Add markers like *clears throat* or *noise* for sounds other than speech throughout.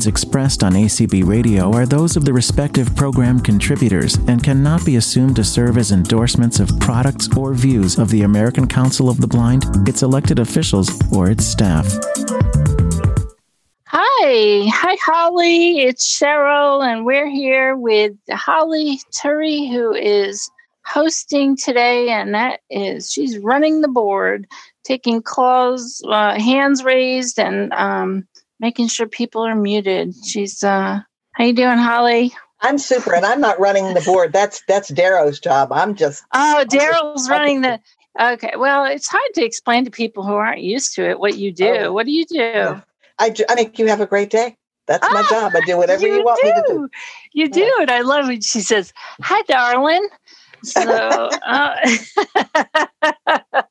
opinions expressed on ACB Radio are those of the respective program contributors and cannot be assumed to serve as endorsements of products or views of the American Council of the Blind, its elected officials, or its staff. Hi, hi, Holly. It's Cheryl, and we're here with Holly Turry, who is hosting today, and that is she's running the board, taking calls, uh, hands raised, and um, making sure people are muted. She's uh, how you doing, Holly? I'm super, and I'm not running the board. That's that's Darrow's job. I'm just oh, Darrow's running the. Okay, well, it's hard to explain to people who aren't used to it what you do. Oh, what do you do? Yeah. I, I make you have a great day. That's my ah, job. I do whatever you, you want do. me to do. You do, yeah. and I love it. She says, "Hi, darling." So, uh, *laughs*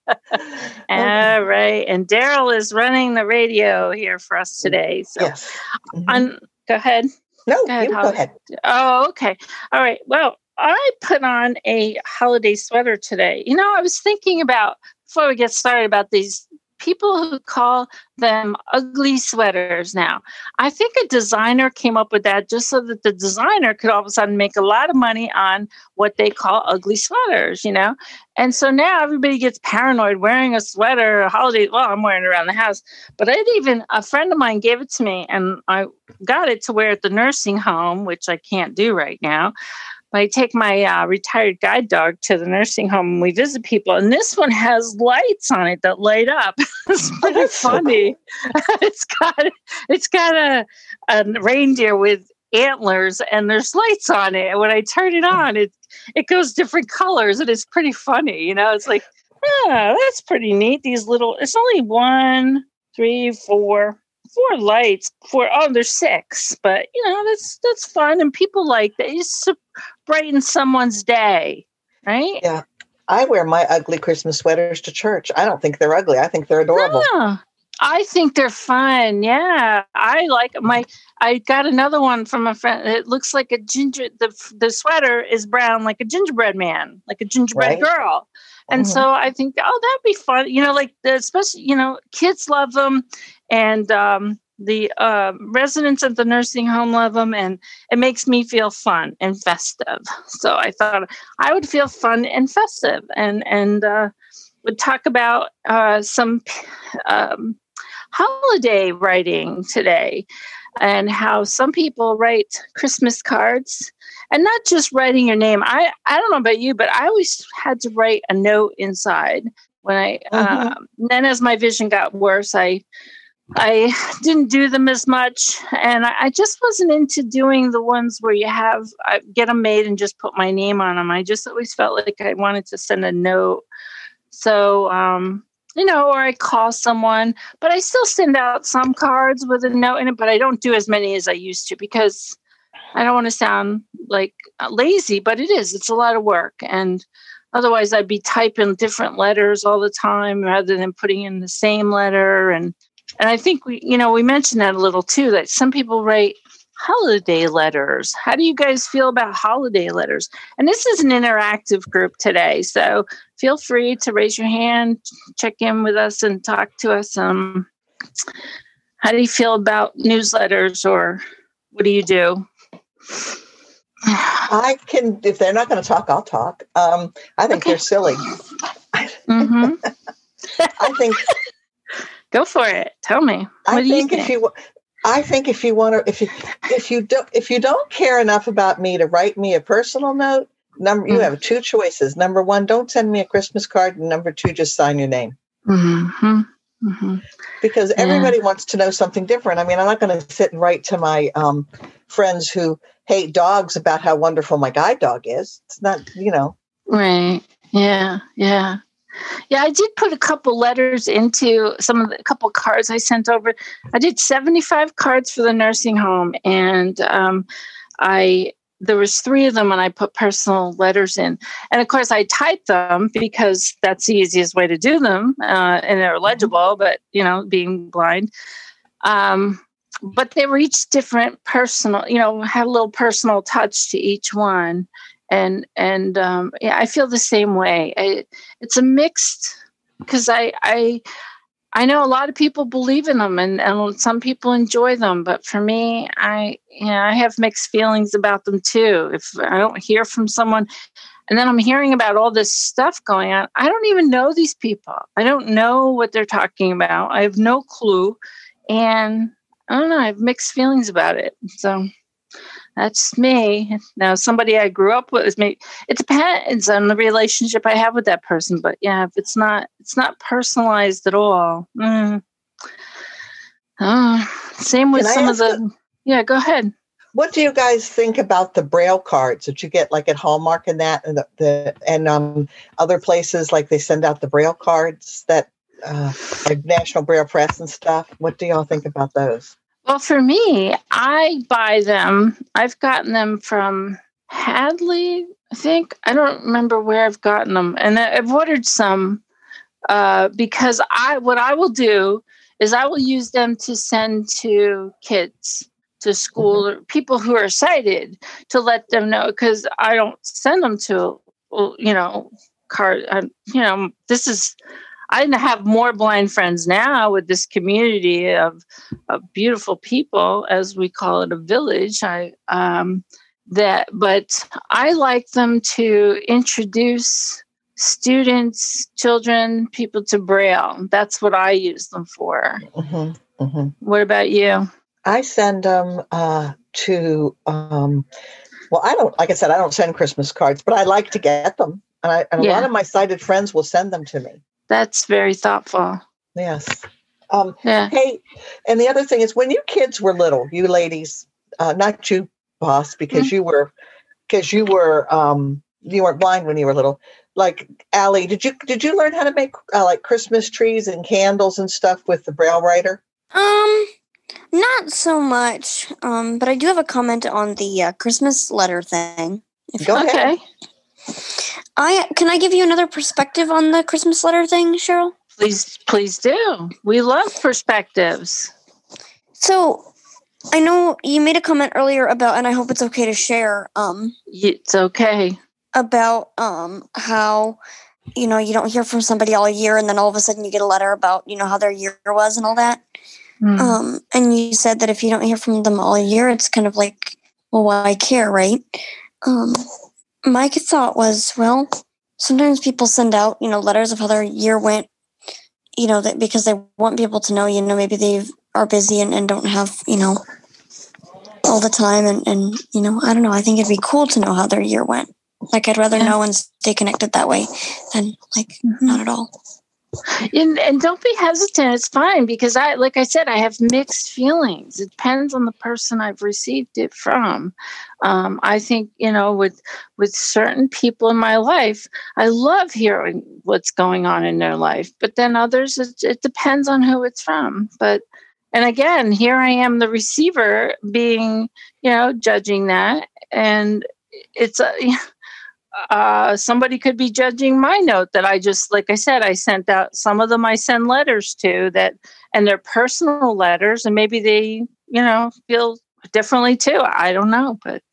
all right. And Daryl is running the radio here for us today. So, yes. Mm-hmm. go ahead. No, go ahead, go ahead. Oh, okay. All right. Well, I put on a holiday sweater today. You know, I was thinking about before we get started about these people who call them ugly sweaters now. I think a designer came up with that just so that the designer could all of a sudden make a lot of money on what they call ugly sweaters, you know? And so now everybody gets paranoid wearing a sweater, a holiday. Well, I'm wearing it around the house, but I'd even, a friend of mine gave it to me and I got it to wear at the nursing home, which I can't do right now. I take my uh, retired guide dog to the nursing home and we visit people, and this one has lights on it that light up. *laughs* it's oh, pretty funny. *laughs* It's got it's got a, a reindeer with antlers and there's lights on it. And when I turn it on, it it goes different colors and it's pretty funny. You know, it's like, oh, that's pretty neat. These little it's only one, three, four, four lights. Four oh, there's six, but you know that's that's fun, and people like that. It's to brighten someone's day, right? Yeah, I wear my ugly Christmas sweaters to church. I don't think they're ugly. I think they're adorable. I think they're fun. Yeah, I like my. I got another one from a friend. It looks like a ginger. The the sweater is brown, like a gingerbread man, like a gingerbread right. girl. And mm-hmm. so I think, oh, that'd be fun. You know, like especially, you know, kids love them, and um, the uh, residents at the nursing home love them, and it makes me feel fun and festive. So I thought I would feel fun and festive, and and uh, would talk about uh, some um, holiday writing today, and how some people write Christmas cards and not just writing your name. I I don't know about you, but I always had to write a note inside when I. Mm-hmm. Um, then as my vision got worse, I I didn't do them as much, and I, I just wasn't into doing the ones where you have I get them made and just put my name on them. I just always felt like I wanted to send a note. So um, you know, or I call someone, but I still send out some cards with a note in it, but I don't do as many as I used to because I don't want to sound like uh, lazy, but it is. It's a lot of work. And otherwise, I'd be typing different letters all the time rather than putting in the same letter. And and I think we, you know, we mentioned that a little too. That some people write holiday letters. How do you guys feel about holiday letters? And this is an interactive group today, so feel free to raise your hand, check in with us, and talk to us. Um, how do you feel about newsletters, or what do you do? I can, if they're not going to talk, I'll talk. Um, I think okay. they're silly. Mm-hmm. *laughs* I think. *laughs* Go for it. Tell me. What I do think, you think if you, I think if you want to, if you, if you don't, if you don't care enough about me to write me a personal note, number mm-hmm. you have two choices. Number one, don't send me a Christmas card, and number two, just sign your name. Mm-hmm. Mm-hmm. Because everybody yeah. wants to know something different. I mean, I'm not going to sit and write to my um, friends who hate dogs about how wonderful my guide dog is. It's not, you know. Right. Yeah. Yeah. Yeah, I did put a couple letters into some of the couple cards I sent over. I did 75 cards for the nursing home, and um, I there was three of them and i put personal letters in. And of course i typed them because that's the easiest way to do them uh, and they're mm-hmm. legible but you know being blind. Um, but they were each different personal you know had a little personal touch to each one. And and um, yeah i feel the same way. I, it's a mixed because i i I know a lot of people believe in them and, and some people enjoy them, but for me, I you know, I have mixed feelings about them too. If I don't hear from someone and then I'm hearing about all this stuff going on, I don't even know these people. I don't know what they're talking about. I have no clue. And I don't know, I have mixed feelings about it. So that's me. Now, somebody I grew up with, is me. It depends on the relationship I have with that person. But yeah, if it's not, it's not personalized at all. Mm. Uh, same with Can some of the. yeah, go ahead. What do you guys think about the braille cards that you get like at Hallmark and that, and the, the and um, other places like they send out the braille cards that uh, like National Braille Press and stuff? What do y'all think about those? Well, for me, I buy them. I've gotten them from Hadley, I think. I don't remember where I've gotten them. And I've ordered some uh, because I what I will do is I will use them to send to kids to school mm-hmm. or people who are sighted to let them know because I don't send them to you know card you know this is I have more blind friends now with this community of, of beautiful people, as we call it, a village. I um, that, but I like them to introduce students, children, people to Braille. That's what I use them for. Mm-hmm, mm-hmm. What about you? I send them uh, to. Um, well, I don't. Like I said, I don't send Christmas cards, but I like to get them, and, I, and yeah. a lot of my sighted friends will send them to me. That's very thoughtful. Yes. Um, yeah. Hey, and the other thing is when you kids were little, you ladies, uh, not you, boss, because mm-hmm. you were, because you were, um, you weren't blind when you were little. Like Allie, did you did you learn how to make uh, like Christmas trees and candles and stuff with the Braille writer? Um, not so much. Um, but I do have a comment on the uh, Christmas letter thing. Go okay. I can I give you another perspective on the Christmas letter thing, Cheryl? Please, please do. We love perspectives. So, I know you made a comment earlier about, and I hope it's okay to share. Um, it's okay about um how you know you don't hear from somebody all year, and then all of a sudden you get a letter about you know how their year was and all that. Mm. Um, and you said that if you don't hear from them all year, it's kind of like, well, why care, right? Um, my thought was, well, sometimes people send out, you know, letters of how their year went, you know, that because they want people to know, you know, maybe they are busy and, and don't have, you know, all the time. And, and, you know, I don't know. I think it'd be cool to know how their year went. Like, I'd rather yeah. know and stay connected that way than, like, mm-hmm. not at all. And, and don't be hesitant. It's fine because I, like I said, I have mixed feelings. It depends on the person I've received it from. Um, I think you know, with with certain people in my life, I love hearing what's going on in their life. But then others, it, it depends on who it's from. But and again, here I am, the receiver, being you know, judging that, and it's a *laughs* uh, somebody could be judging my note that I just, like I said, I sent out. Some of them I send letters to that, and they're personal letters, and maybe they, you know, feel differently too. I don't know, but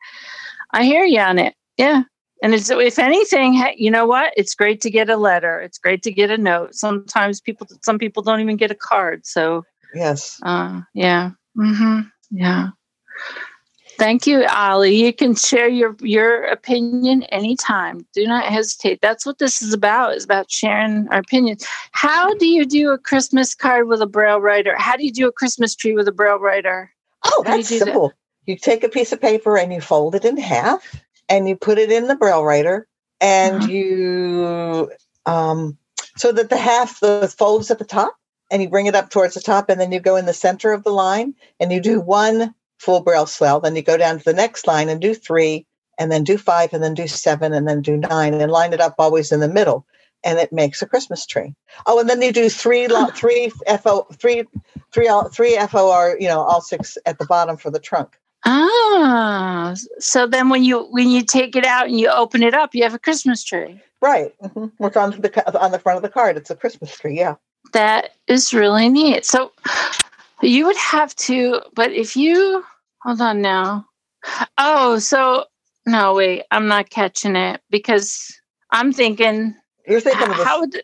I hear you on it. Yeah. And it's, if anything, you know what? It's great to get a letter. It's great to get a note. Sometimes people, some people don't even get a card. So, yes. Uh, yeah. Mm-hmm. Yeah. Thank you, Ali. You can share your your opinion anytime. Do not hesitate. That's what this is about. Is about sharing our opinions. How do you do a Christmas card with a braille writer? How do you do a Christmas tree with a braille writer? Oh, that's you simple. That? You take a piece of paper and you fold it in half, and you put it in the braille writer, and uh-huh. you um, so that the half the folds at the top, and you bring it up towards the top, and then you go in the center of the line, and you do one full braille swell. Then you go down to the next line and do three, and then do five, and then do seven, and then do nine, and line it up always in the middle, and it makes a Christmas tree. Oh, and then you do three, three fo, three, three, three for, you know, all six at the bottom for the trunk. Ah, so then when you when you take it out and you open it up, you have a Christmas tree. Right, mm-hmm. on the on the front of the card? It's a Christmas tree. Yeah, that is really neat. So you would have to, but if you hold on now. Oh, so no, wait, I'm not catching it because I'm thinking. You're thinking of how would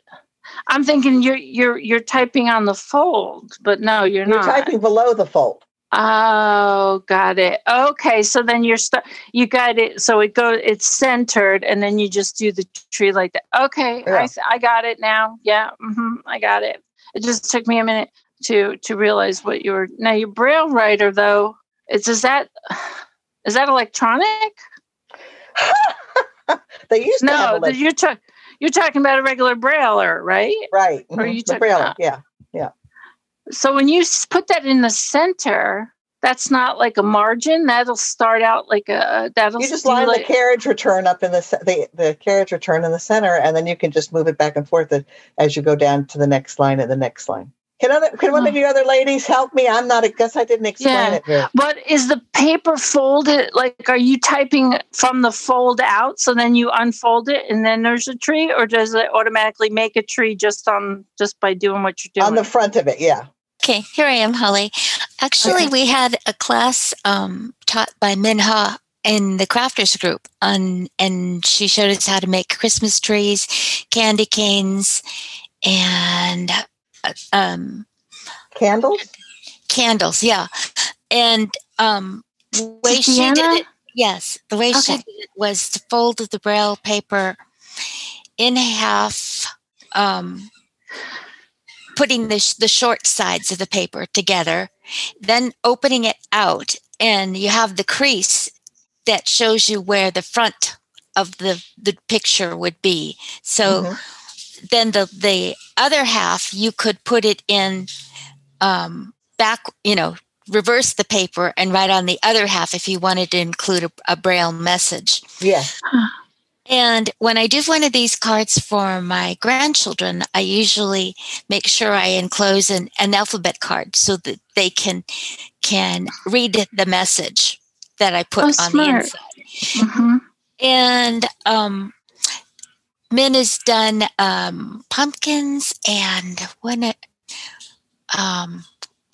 I'm thinking you're you're you're typing on the fold, but no, you're, You're not. typing below the fold. Oh, got it. Okay, so then you're st- you got it. So it goes, it's centered, and then you just do the tree like that. Okay, Yeah. I I got it now. Yeah, hmm I got it. It just took me a minute to to realize what you were. Now your braille writer though, it's is that is that electronic? *laughs* They used to No, a you're talking you're talking about a regular brailler, right? right. Or mhm, you the braille, uh, yeah. So when you put that in the center, that's not like a margin. That'll start out like a that'll You just line the carriage return up in the, the the carriage return in the center, and then you can just move it back and forth as- as you go down to the next line and the next line. Can other can one of you other ladies help me? I'm not. I guess I didn't explain Yeah. it very. But is the paper folded? Like, are you typing from the fold out, so then you unfold it, and then there's a tree, or does it automatically make a tree just on just by doing what you're doing? on the front of it. Yeah. Okay, here I am, Holly. Actually, Okay. we had a class um, taught by Minha in the crafters group, on, and she showed us how to make Christmas trees, candy canes, and um, Candles. candles. Yeah, and um, the way she did it, yes, the way she did it was to fold the braille paper in half. Um, putting the, sh- the short sides of the paper together, then opening it out, and you have the crease that shows you where the front of the, the picture would be. So Mhm. Then the, the other half, you could put it in um, back, you know, reverse the paper and write on the other half if you wanted to include a, a braille message. Yeah. And when I do one of these cards for my grandchildren, I usually make sure I enclose an, an alphabet card so that they can can read the message that I put Oh, on smart. the inside. Mhm. And um, Min has done um, pumpkins and when um,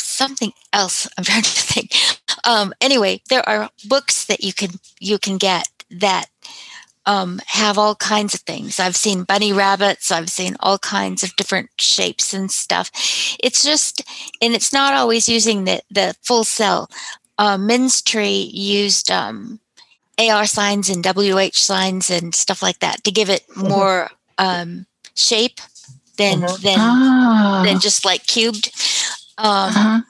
something else. I'm *laughs* trying to think. Um, anyway, there are books that you can you can get that um, have all kinds of things. I've seen bunny rabbits. I've seen all kinds of different shapes and stuff. It's just, and it's not always using the the full cell. Uh, Min's tree used um, AR signs and WH signs and stuff like that to give it Mhm. more um, shape than Mhm. than Ah. than just like cubed. Um, Uh-huh.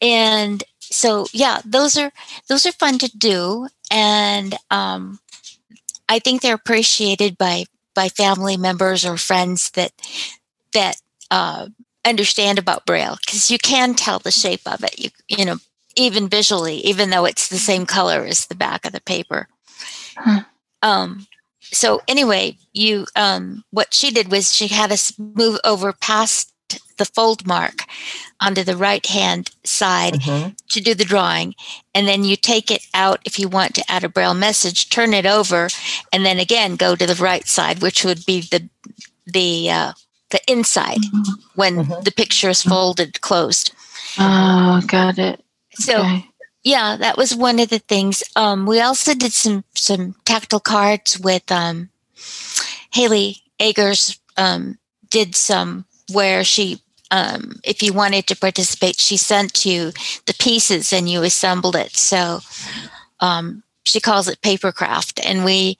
and so yeah those are those are fun to do and um i think they're appreciated by by family members or friends that that uh understand about braille because you can tell the shape of it you you know even visually even though it's the same color as the back of the paper Huh. um so anyway you um what she did was she had us move over past the fold mark onto the right hand side Mhm. to do the drawing and then you take it out if you want to add a braille message turn it over and then again go to the right side which would be the the uh, the inside when Mhm. the picture is folded closed Oh, got it. So Okay. yeah that was one of the things. Um, we also did some some tactile cards with um, haley agers um, did some where she um, if you wanted to participate she sent you the pieces and you assembled it. So um, she calls it paper craft, and we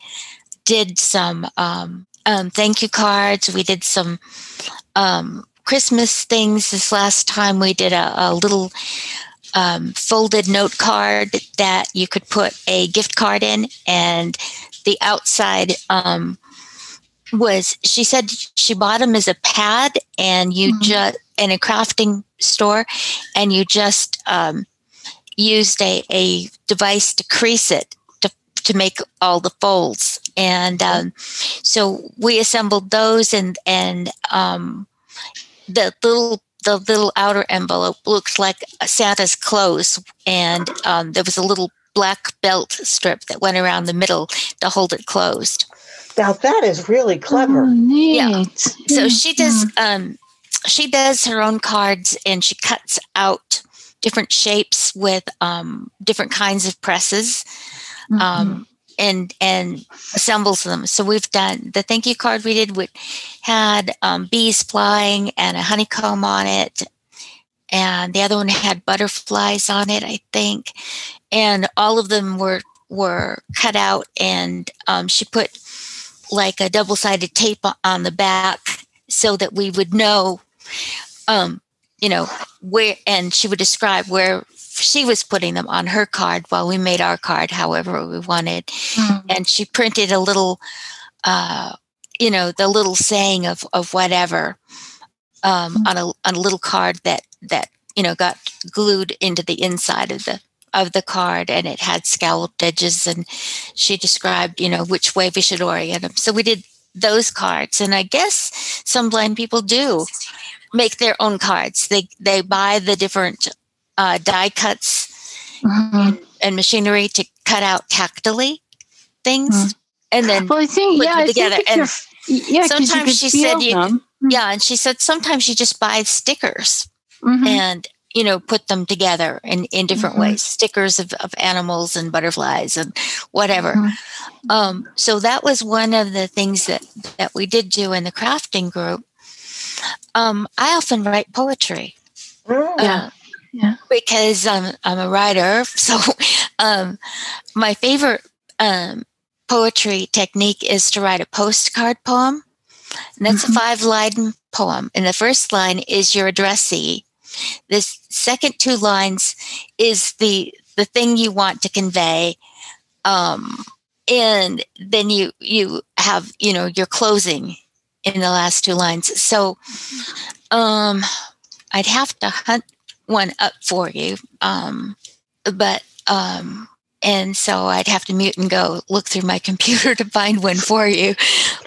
did some um, um, thank you cards. We did some um, christmas things. This last time we did a, a little um, folded note card that you could put a gift card in and the outside um, was she said she bought them as a pad and you Mhm. just in a crafting store and you just um, used a, a device to crease it to, to make all the folds and um, so we assembled those and and um, the little the little outer envelope looked like santa's clothes and um, there was a little black belt strip that went around the middle to hold it closed Now that is really Oh, clever. neat. Yeah. so she does um she does her own cards and she cuts out different shapes with um different kinds of presses Mhm. um and and assembles them. So we've done the thank you card we did with had um, bees flying and a honeycomb on it, and the other one had butterflies on it, I think, and all of them were were cut out, and um, she put like a double sided tape on the back so that we would know, um, you know, where, and she would describe where she was putting them on her card while we made our card however we wanted mm. and she printed a little uh, you know the little saying of of whatever um, mm. on a on a little card that that you know got glued into the inside of the of the card and it had scalloped edges and she described you know which way we should orient them so we did those cards and i guess some blind people do make their own cards they they buy the different uh, die cuts mm-hmm. and, and, machinery to cut out tactily things, mm-hmm. and then well, I think yeah, together. and yeah, sometimes she said you, mm-hmm. yeah, and she said sometimes you just buy stickers mm-hmm. and you know put them together in in different mm-hmm. ways stickers of, of animals and butterflies and whatever mm-hmm. um, so that was one of the things that that we did do in the crafting group um, i often write poetry mm. yeah uh, yeah. because I'm I'm a writer. *laughs* So um, my favorite um, poetry technique is to write a postcard poem, and that's mm-hmm. a five line poem. And the first line is your addressee. The second two lines is the the thing you want to convey. Um, and then you you have you know your closing in the last two lines so um i'd have to hunt one up for you. Um, but um, and so I'd have to mute and go look through my *laughs* computer to find one for you.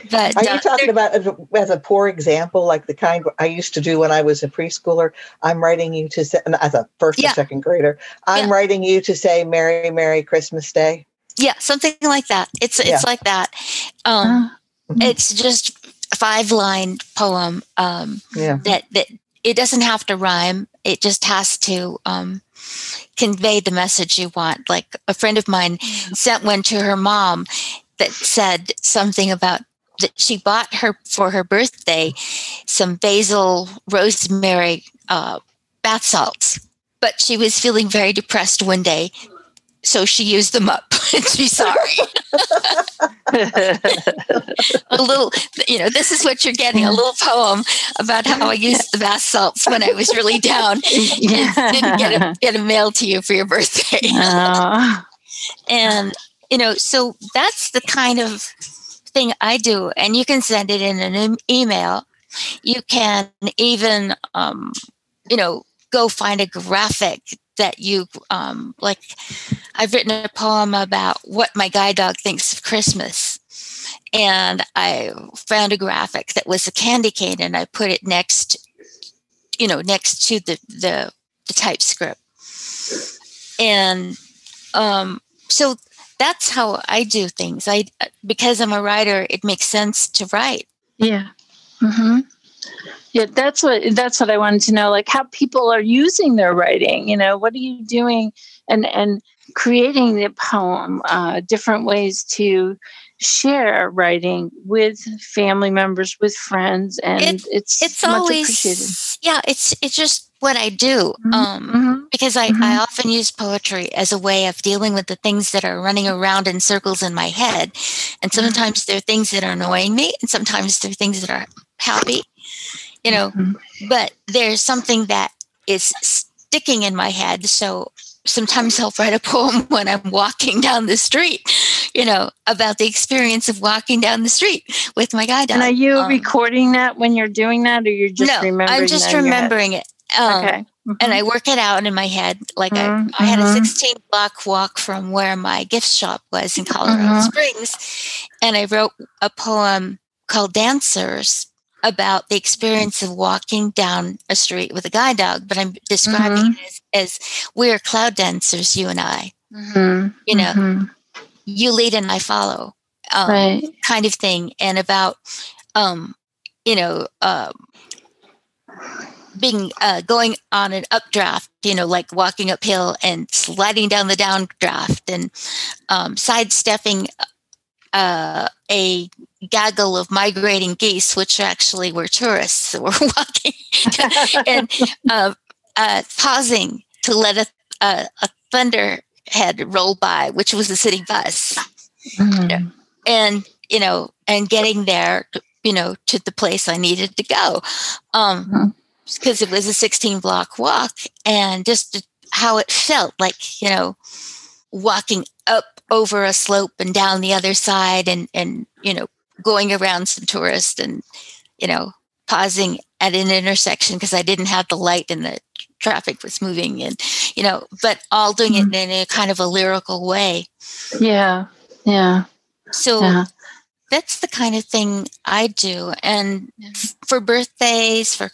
But are you uh, talking about as a, as a, poor example, like the kind I used to do when I was a preschooler? I'm writing you to say, as a first yeah. or second grader. I'm yeah. writing you to say "Merry Merry Christmas Day." Yeah, something like that. It's it's yeah. like that. Um, mm-hmm. It's just a five line poem. Um, yeah. That that it doesn't have to rhyme. It just has to um, convey the message you want. Like a friend of mine mm. sent one to her mom that said something about that she bought her for her birthday some basil rosemary uh, bath salts but she was feeling very depressed one day so she used them up *laughs* she's sorry. *laughs* *laughs* A little you know this is what you're getting a little poem about how i used the bath salts when i was really down yeah. didn't get a, get a mail to you for your birthday. And you know so that's the kind of thing i do and you can send it in an email. You can even um, you know go find a graphic that you um, like i've written a poem about what my guide dog thinks of christmas. And i found a graphic that was a candy cane and i put it next you know next to the the, the typescript and um, so that's how i do things. I because i'm a writer it makes sense to write. Yeah. Mm-hmm yeah that's what that's what i wanted to know like how people are using their writing you know what are you doing and and creating the poem uh, different ways to share writing with family members with friends and it, it's it's always appreciated. yeah it's it's just what i do mm-hmm. um, mm-hmm. because I, mm-hmm. I often use poetry as a way of dealing with the things that are running around in circles in my head and mm-hmm. sometimes there are things that are annoying me and sometimes there are things that are happy you know, mm-hmm. but there's something that is sticking in my head. So sometimes I'll write a poem *laughs* when I'm walking down the street, you know, about the experience of walking down the street with my guide dog. And are you um, recording that when you're doing that, or you're just no, remembering? I'm just remembering it. Um, okay. Mm-hmm. And I work it out in my head. Like mm-hmm. I, I had a mm-hmm. 16 block walk from where my gift shop was in Colorado mm-hmm. Springs, and I wrote a poem called Dancers about the experience of walking down a street with a guide dog, but I'm describing mm-hmm. it as, as, we're cloud dancers, you and I. Mm-hmm. You know, mm-hmm. you lead and I follow, um, right. kind of thing, and about, um, you know, um, being uh, going on an updraft, you know, like walking uphill and sliding down the downdraft and um, sidestepping uh, a gaggle of migrating geese, which actually were tourists that were *laughs* walking, and uh, uh, pausing to let a, a, a, thunderhead roll by, which was a city bus, mm-hmm. and you know, and getting there, you know, to the place I needed to go. Um, mm-hmm because it was a 16 block walk and just how it felt like you know walking up over a slope and down the other side and and you know going around some tourists and you know pausing at an intersection because i didn't have the light and the traffic was moving and you know but all doing mm-hmm. it in a kind of a lyrical way yeah yeah so yeah. that's the kind of thing i do and for birthdays for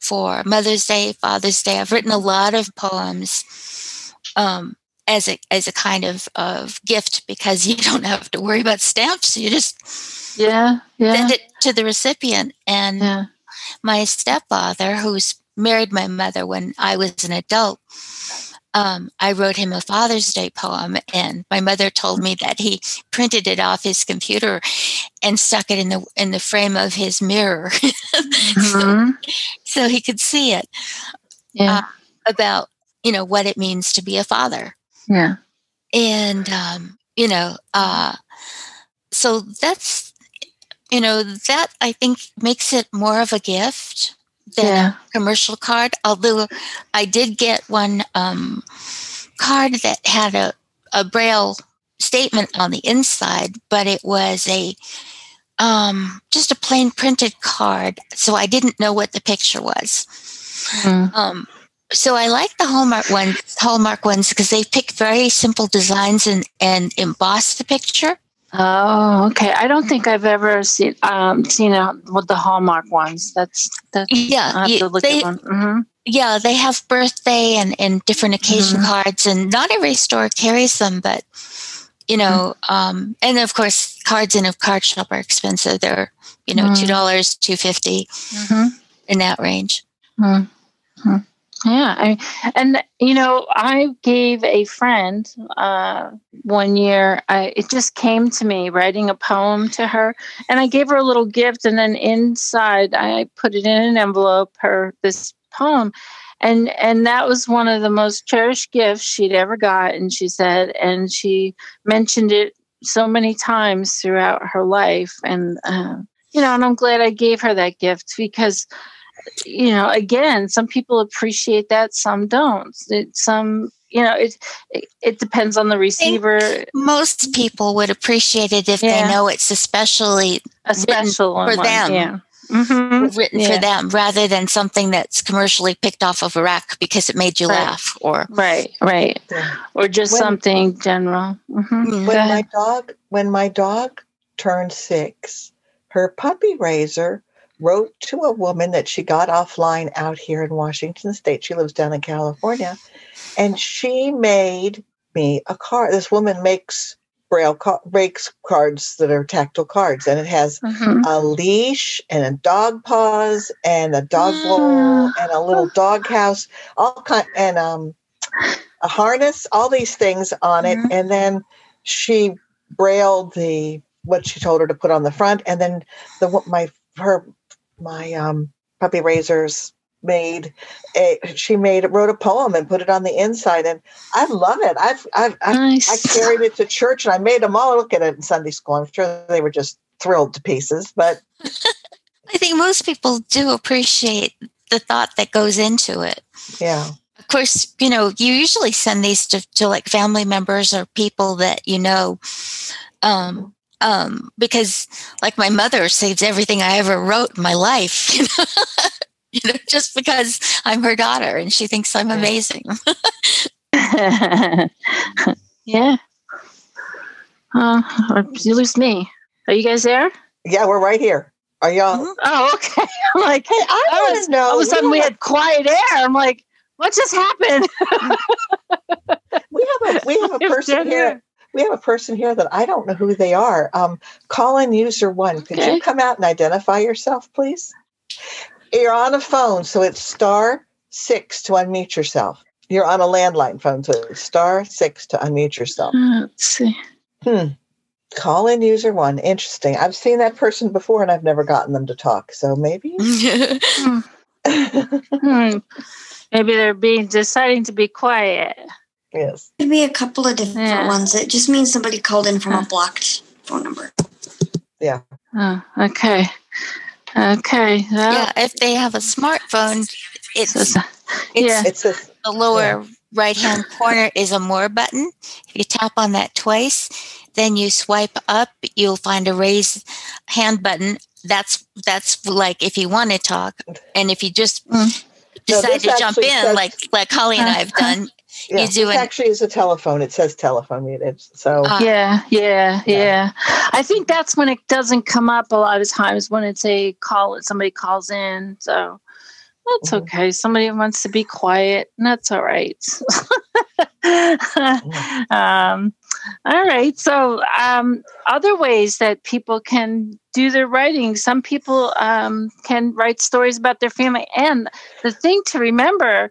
for Mother's Day, Father's Day. I've written a lot of poems um, as a as a kind of of gift because you *laughs* don't have to worry about stamps. You just yeah, yeah. send it to the recipient. And yeah. my stepfather, who's married my mother when I was an adult, um, I wrote him a Father's Day poem, and my mother told me that he printed it off his computer and stuck it in the in the frame of his mirror, *laughs* mm-hmm. so, so, he could see it. Yeah. Uh, about you know what it means to be a father. Yeah, and um, you know, uh, so that's you know that I think makes it more of a gift than yeah. a commercial card. Although I did get one um, card that had a, a braille statement on the inside, but it was a um, just a plain printed card, so I didn't know what the picture was. Mm. Um, so I like the Hallmark ones, Hallmark ones because they pick very simple designs and, and emboss the picture. Oh, okay. I don't think I've ever seen um, seen a, with the Hallmark ones. That's that's yeah. You, they, mm-hmm. Yeah, they have birthday and, and different occasion mm-hmm. cards, and not every store carries them, but you know, mm-hmm. um, and of course, cards in a card shop are expensive. They're you know two mm-hmm. dollars, two fifty, mm-hmm. in that range. Yeah, I, and you know, I gave a friend uh, one year. I, it just came to me writing a poem to her, and I gave her a little gift, and then inside I put it in an envelope. Her this poem, and and that was one of the most cherished gifts she'd ever got. And she said, and she mentioned it so many times throughout her life, and uh, you know, and I'm glad I gave her that gift because you know, again, some people appreciate that, some don't. It, some, you know, it, it, it depends on the receiver. Most people would appreciate it if yeah. they know it's especially a special for one. them. Yeah. Mm-hmm. Written yeah. for them rather than something that's commercially picked off of a rack because it made you right. laugh or right right or just when, something general mm-hmm. mm-hmm. when my dog when my dog turned six her puppy raiser wrote to a woman that she got offline out here in Washington State. She lives down in California. And she made me a card. This woman makes braille ca- breaks cards that are tactile cards and it has mm-hmm. a leash and a dog paws and a dog bowl mm. and a little dog house all kind and um a harness all these things on it mm-hmm. and then she brailled the what she told her to put on the front and then the my her my um, puppy raisers made a she made wrote a poem and put it on the inside and i love it. I've i've, nice. i carried it to church and i made them all look at it in sunday school. I'm sure they were just thrilled to pieces but *laughs* i think most people do appreciate the thought that goes into it. Yeah. Of course you know you usually send these to, to like family members or people that you know um um, because like my mother saves everything I ever wrote in my life, *laughs* you know, you know just because I'm her daughter and she thinks I'm amazing. *laughs* *laughs* yeah. Uh, you lose me. Are you guys there? Yeah, we're right here. Are y'all? Mm-hmm. Oh, okay. I'm like, hey, I, I was, know. All of a sudden, we, we had quiet air. I'm like, what just happened? we have a we have a person here we have a person here that I don't know who they are. Um, call in user one. Could okay. you come out and identify yourself, please? you're on a phone, so it's star six to unmute yourself. You're on a landline phone, so it's star six to unmute yourself. Uh, Let's see. Hmm. Call in user one. Interesting. I've seen that person before and I've never gotten them to talk. So maybe. *laughs* Hmm. *laughs* Hmm. Maybe they're being deciding to be quiet. Yes. Could be a couple of different Yeah. ones. It just means somebody called in from a blocked phone number. Yeah. Oh, okay. Okay. Well, yeah, if they have a smartphone, it's, so- it's yeah. It's this. the lower right hand corner is a more button. If you tap on that twice, then you swipe up, you'll find a raise hand button. That's that's like if you want to talk, and if you just Mm. Decide this to jump in, says- like like Holly and I have done, Yeah, You do this an- actually is a telephone. It says telephone. It's so Uh, yeah, yeah, Yeah. yeah. I think that's when it doesn't come up a lot of times when it's a call somebody calls in. So that's Mhm. okay. Somebody wants to be quiet, and that's all right. *laughs* um, all right. So um, other ways that people can do their writing. Some people um, can write stories about their family, and the thing to remember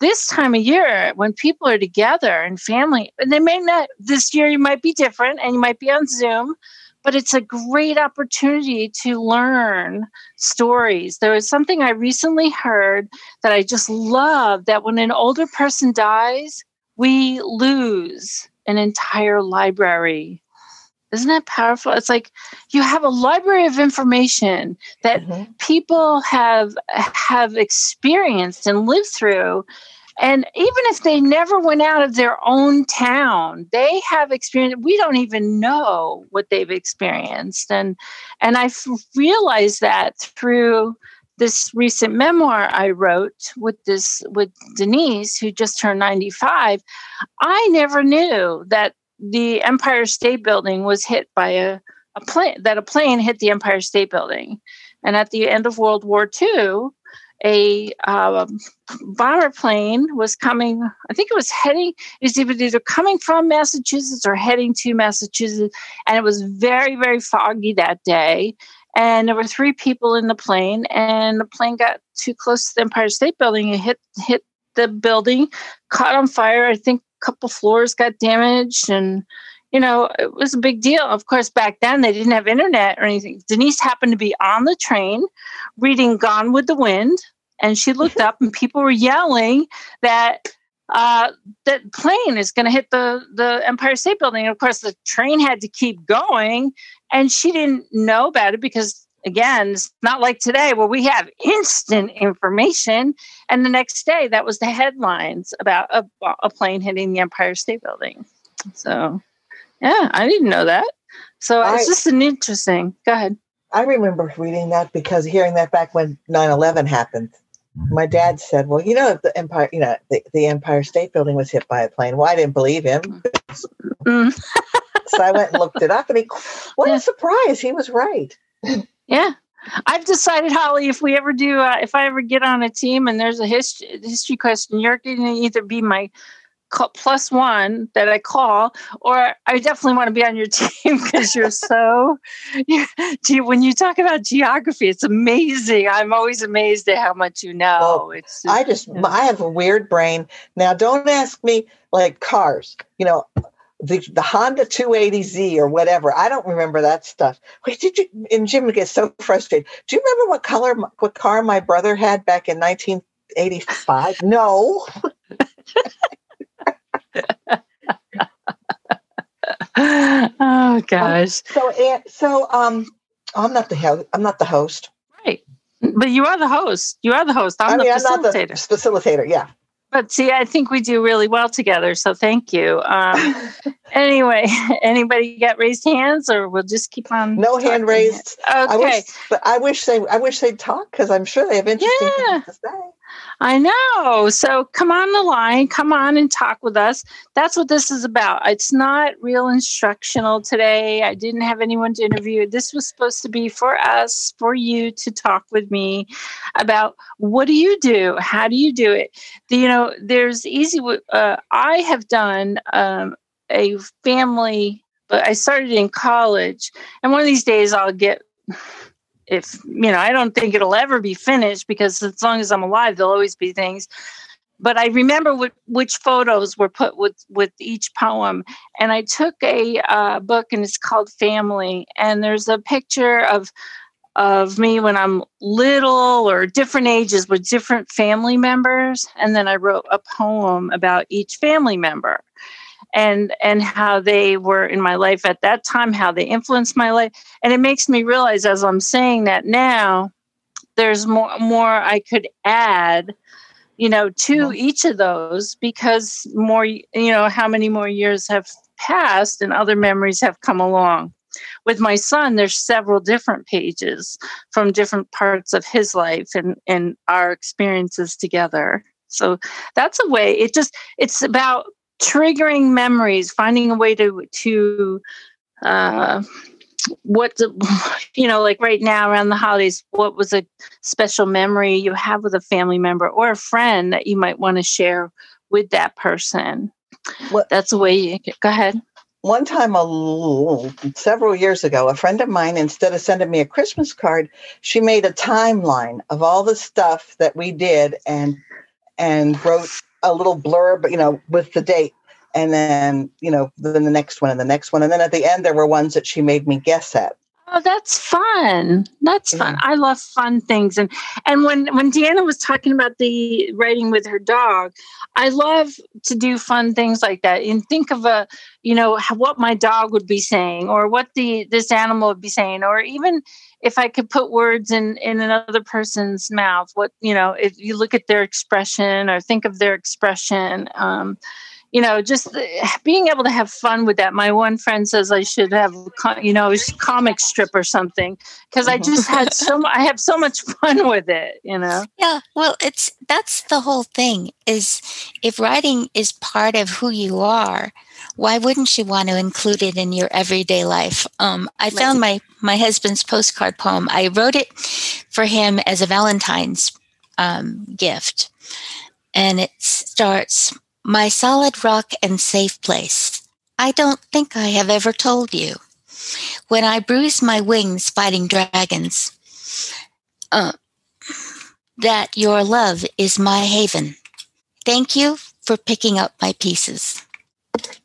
this time of year when people are together and family and they may not this year you might be different and you might be on zoom but it's a great opportunity to learn stories. There was something i recently heard that i just love that when an older person dies we lose an entire library isn't that powerful? It's like you have a library of information that Mhm. people have have experienced and lived through. And even if they never went out of their own town they have experienced we don't even know what they've experienced. And and i realized that through this recent memoir i wrote with this with denise who just turned 95 i never knew that the empire state building was hit by a, a plane that a plane hit the empire state building. And at the end of world war ii a um, bomber plane was coming i think it was heading it was either coming from massachusetts or heading to massachusetts. And it was very very foggy that day. And there were three people in the plane and the plane got too close to the empire state building and hit hit the building caught on fire. I think a couple floors got damaged and you know it was a big deal. Of course back then they didn't have internet or anything. Denise happened to be on the train reading gone with the wind and she looked up and people were yelling that uh, that plane is going to hit the the Empire State Building. Of course, the train had to keep going, and she didn't know about it because, again, it's not like today where we have instant information. And the next day, that was the headlines about a, a plane hitting the Empire State Building. So, yeah, I didn't know that. So I- it's just an interesting. Go ahead. I remember reading that because hearing that back when 9-11 happened. My dad said, Well, you know, the Empire, you know, the, the Empire State Building was hit by a plane. Well, I didn't believe him. Mm. so I went and looked it up and he what a *laughs* surprise. He was right. Yeah. I've decided, Holly, if we ever do, uh, if I ever get on a team and there's a history history question, you're going to either be my plus one that I call, or I definitely want to be on your *laughs* team because you're so. You're, when you talk about geography, it's amazing. I'm always amazed at how much you know. Well, it's I just yeah. I have a weird brain. Now don't ask me like cars, you know, the, the Honda 280Z or whatever. I don't remember that stuff. Wait, did you and Jim gets so frustrated. Do you remember what color what car my brother had back in 1985? No. *laughs* oh gosh, So and so um I'm not the ho- I'm not the host. right. But you are the host. You are the host. I'm I mean, the I'm not the facilitator. facilitator. Yeah. But see, I think we do really well together. So thank you. Um, *laughs* anyway, *laughs* anybody got raised hands, or we'll just keep on? no hand talking? raised. I Okay, wish, but I wish they I wish they'd talk because I'm sure they have interesting Yeah. things to say. I know. So come on the line, come on and talk with us. That's what this is about. It's not real instructional today. I didn't have anyone to interview. This was supposed to be for us, for you to talk with me about what do you do? How do you do it? The- you know, there's easy. Uh, I have done um, a family, but I started in college, and one of these days I'll get if you know i don't think it'll ever be finished because as long as i'm alive there'll always be things. But i remember what, which photos were put with with each poem and i took a uh, book and it's called family and there's a picture of of me when i'm little or different ages with different family members and then i wrote a poem about each family member and and how they were in my life at that time how they influenced my life. And it makes me realize as i'm saying that now there's more more i could add you know to each of those because more you know how many more years have passed and other memories have come along. With my son there's several different pages from different parts of his life and and our experiences together. So that's a way it just it's about triggering memories, finding a way to to uh, what you know, like right now around the holidays, what was a special memory you have with a family member or a friend that you might want to share with that person. What, That's the way you go ahead. One time, a, several years ago, a friend of mine, instead of sending me a Christmas card, she made a timeline of all the stuff that we did and and wrote a little blurb, you know, with the date. And then, you know, then the next one and the next one. And then at the end, there were ones that she made me guess at. Oh, that's fun. That's yeah. fun. I love fun things. And and when when Deanna was talking about the writing with her dog, I love to do fun things like that. And think of a, you know, what my dog would be saying or what the this animal would be saying or even if I could put words in in another person's mouth, what you know, if you look at their expression or think of their expression, um, you know, just being able to have fun with that. My one friend says I should have, you know, a comic strip or something because I just had so I have so much *laughs* fun with it. You know. Yeah, well, it's that's the whole thing. Is if writing is part of who you are, why wouldn't you want to include it in your everyday life? Um, I found my my husband's postcard poem. I wrote it for him as a Valentine's um, gift, and it starts, "My solid rock and safe place. I don't think I have ever told you when I bruised my wings fighting dragons." Uh, that your love is my haven. Thank you for picking up my pieces.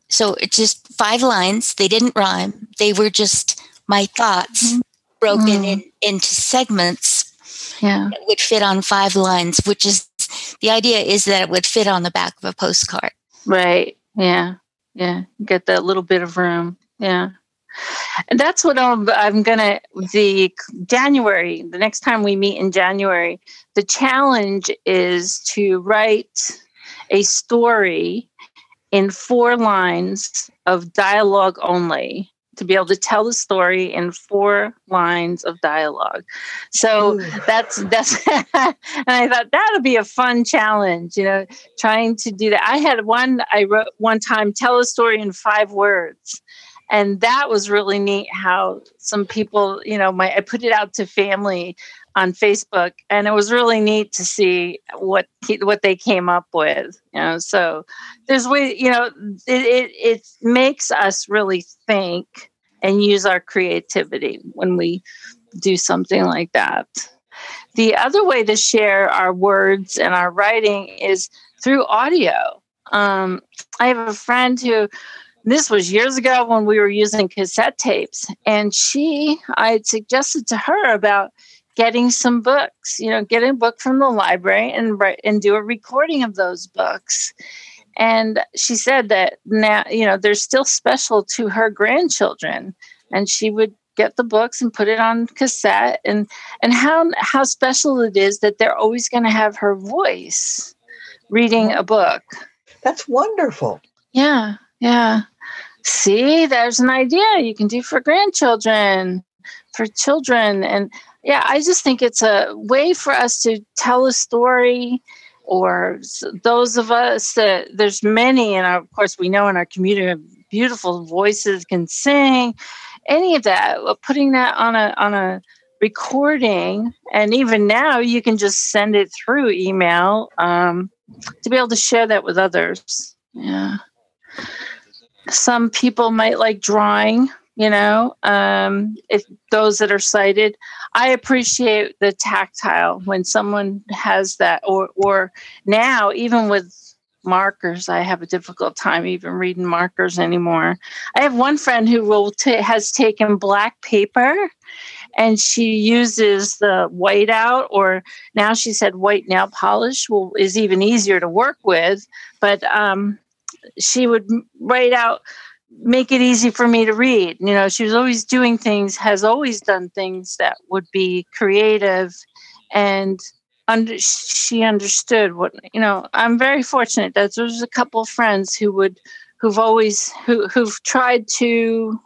So it's just five lines. They didn't rhyme. They were just my thoughts mm-hmm. broken mm-hmm. in, into segments yeah. that would fit on five lines, which is the idea is that it would fit on the back of a postcard. Right. Yeah. Yeah. Get that little bit of room. Yeah. And that's what I'm, I'm going to, the January, the next time we meet in January, the challenge is to write a story in four lines of dialogue only to be able to tell the story in four lines of dialogue. So Ooh. that's that's *laughs* and I thought that would be a fun challenge, you know, trying to do that. I had one I wrote one time tell a story in five words. And that was really neat how some people, you know, my I put it out to family on Facebook, and it was really neat to see what what they came up with. You know, so there's way you know it, it it makes us really think and use our creativity when we do something like that. The other way to share our words and our writing is through audio. Um, I have a friend who this was years ago when we were using cassette tapes and she i had suggested to her about getting some books, you know, get a book from the library and and do a recording of those books. And she said that now, you know, they're still special to her grandchildren. And she would get the books and put it on cassette and and how how special it is that they're always going to have her voice reading a book. That's wonderful. Yeah. Yeah. See, there's an idea you can do for grandchildren, for children and yeah, I just think it's a way for us to tell a story or those of us that there's many and of course we know in our community beautiful voices can sing any of that putting that on a on a recording and even now you can just send it through email um, to be able to share that with others. Yeah. Some people might like drawing you know, um, if those that are sighted. I appreciate the tactile when someone has that, or or now even with markers, I have a difficult time even reading markers anymore. I have one friend who will t- has taken black paper and she uses the white out or now she said white nail polish will, is even easier to work with but um, she would write out make it easy for me to read. You know she was always doing things has always done things that would be creative and under, she understood what you know i'm very fortunate that there's a couple friends who would who've always who, who've tried to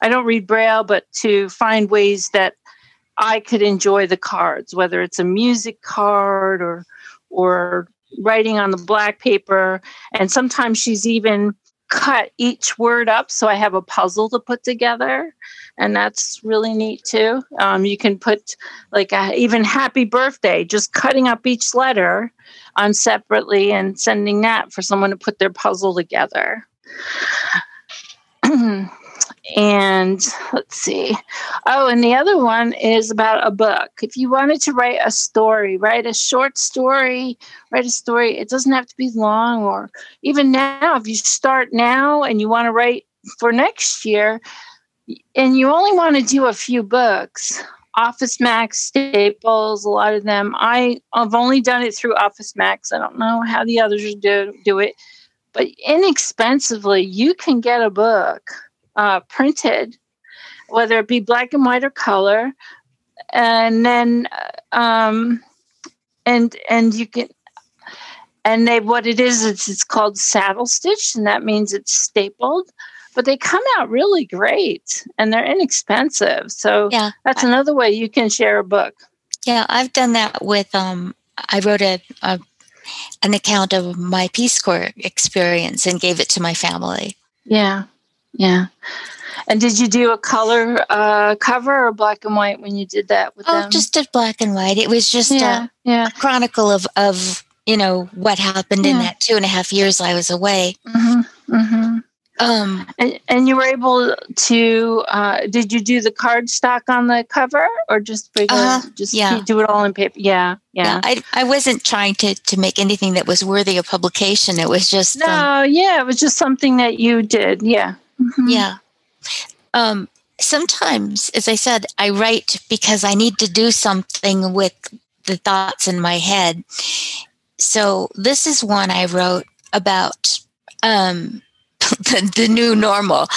i don't read braille but to find ways that i could enjoy the cards whether it's a music card or or writing on the black paper. And sometimes she's even cut each word up so I have a puzzle to put together. And that's really neat too. Um, you can put like a, even happy birthday, just cutting up each letter on separately and sending that for someone to put their puzzle together. *clears throat* And let's see. Oh, and the other one is about a book. If you wanted to write a story, write a short story, write a story. It doesn't have to be long, or even now, if you start now and you want to write for next year, and you only want to do a few books, Office Max, Staples, a lot of them. I, I've only done it through Office Max. I don't know how the others do, do it, but inexpensively, you can get a book uh, printed, whether it be black and white or color, and then um, and and you can and they what it is it's, it's called saddle stitch and that means it's stapled. But they come out really great and they're inexpensive. So yeah that's another way you can share a book. Yeah i've done that with um i wrote a, a an account of my peace corps experience and gave it to my family. Yeah yeah. And did you do a color uh, cover or black and white when you did that with oh, them? just a black and white. It was just yeah, a, yeah. a chronicle of, of you know what happened yeah. in that two and a half years I was away. Mm-hmm, mm-hmm. Um, and, and you were able to? Uh, did you do the card stock on the cover, or just regular, uh, just yeah. do it all in paper? Yeah, yeah. yeah. I I wasn't trying to to make anything that was worthy of publication. It was just no, um, yeah, it was just something that you did. Yeah. Mm-hmm. Yeah. Um, sometimes, as I said, I write because I need to do something with the thoughts in my head. So this is one I wrote about um, *laughs* the, the, new normal.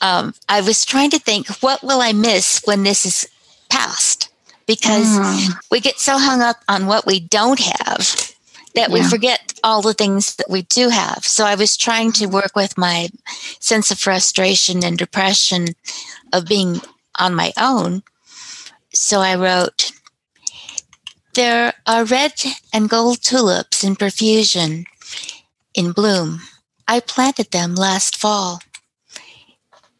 Um, I was trying to think, what will I miss when this is past? Because mm. we get so hung up on what we don't have that yeah. we forget all the things that we do have. So I was trying to work with my sense of frustration and depression of being on my own. So I wrote, There are red and gold tulips in profusion in bloom. I planted them last fall.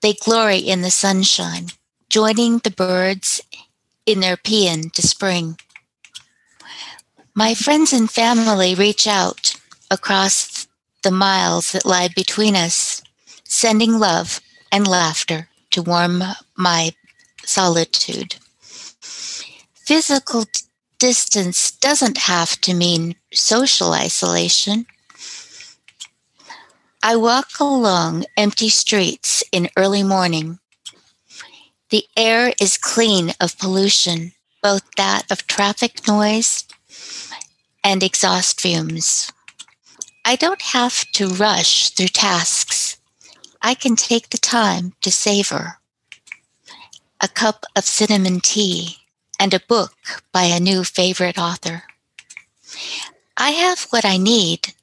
They glory in the sunshine, joining the birds in their paean to spring. My friends and family reach out across the miles that lie between us, sending love and laughter to warm my solitude. Physical distance doesn't have to mean social isolation. I walk along empty streets in early morning. The air is clean of pollution, both that of traffic noise and exhaust fumes. I don't have to rush through tasks. I can take the time to savor a cup of cinnamon tea and a book by a new favorite author. I have what I need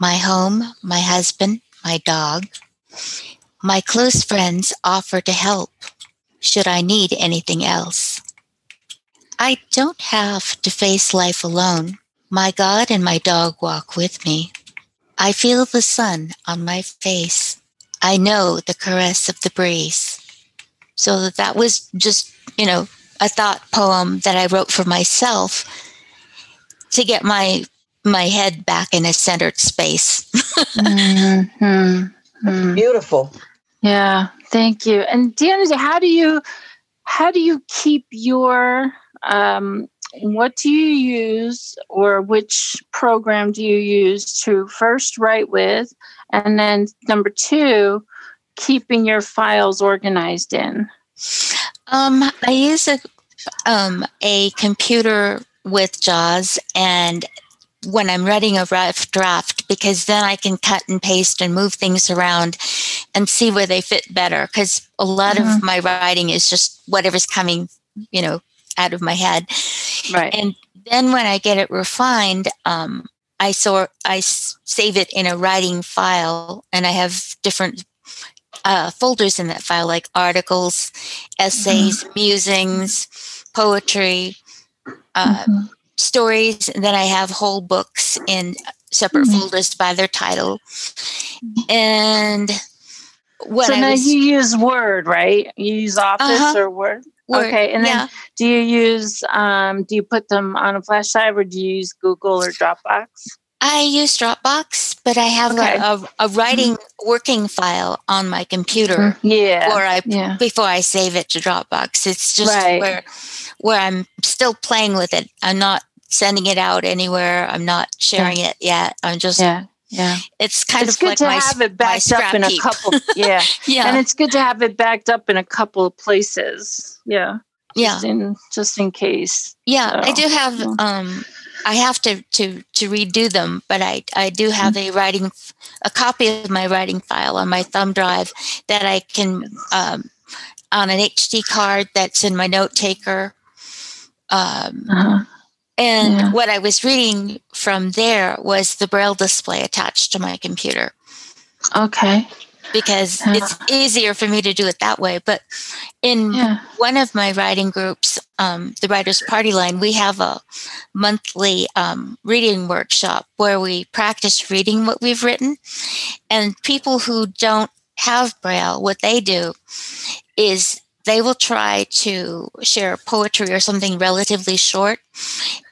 my home, my husband, my dog. My close friends offer to help should I need anything else. I don't have to face life alone. My God and my dog walk with me. I feel the sun on my face. I know the caress of the breeze. So that was just, you know, a thought poem that I wrote for myself to get my my head back in a centered space. mm-hmm. Mm-hmm. Beautiful. Yeah, Thank you. And Deanna, how do you how do you keep your um, what do you use or which program do you use to first write with and then number two keeping your files organized in um, i use a, um, a computer with jaws and when i'm writing a rough draft because then i can cut and paste and move things around and see where they fit better because a lot mm-hmm. of my writing is just whatever's coming you know out of my head. Right. And then when I get it refined, um, I sort I save it in a writing file, and I have different uh, folders in that file, like articles, essays, mm-hmm. musings, poetry, uh, mm-hmm. stories. And then I have whole books in separate mm-hmm. folders by their title. And what so I now was, you use Word, right? You use Office uh-huh. or Word. Okay, and then do you use um, do you put them on a flash drive or do you use Google or Dropbox? I use Dropbox, but I have okay. a, a, writing mm-hmm. working file on my computer. Mm-hmm. Yeah, before I yeah. before I save it to Dropbox. It's just right. where where I'm still playing with it. I'm not sending it out anywhere. I'm not sharing yeah. it yet. I'm just yeah yeah. It's kind it's of good like to have it backed up in a couple *laughs* yeah. Yeah. And it's good to have it backed up in a couple of places. Yeah. Just yeah in just in case. Yeah so, i do have yeah. um i have to to to redo them but i i do have mm-hmm. a writing a copy of my writing file on my thumb drive that i can um on an SD card that's in my note taker. Um uh-huh and yeah. what I was reading from there was the braille display attached to my computer. Okay. Because yeah. it's easier for me to do it that way. But in yeah. one of my writing groups, um, the Writers Party Line, we have a monthly um, reading workshop where we practice reading what we've written. And people who don't have braille, what they do is they will try to share poetry or something relatively short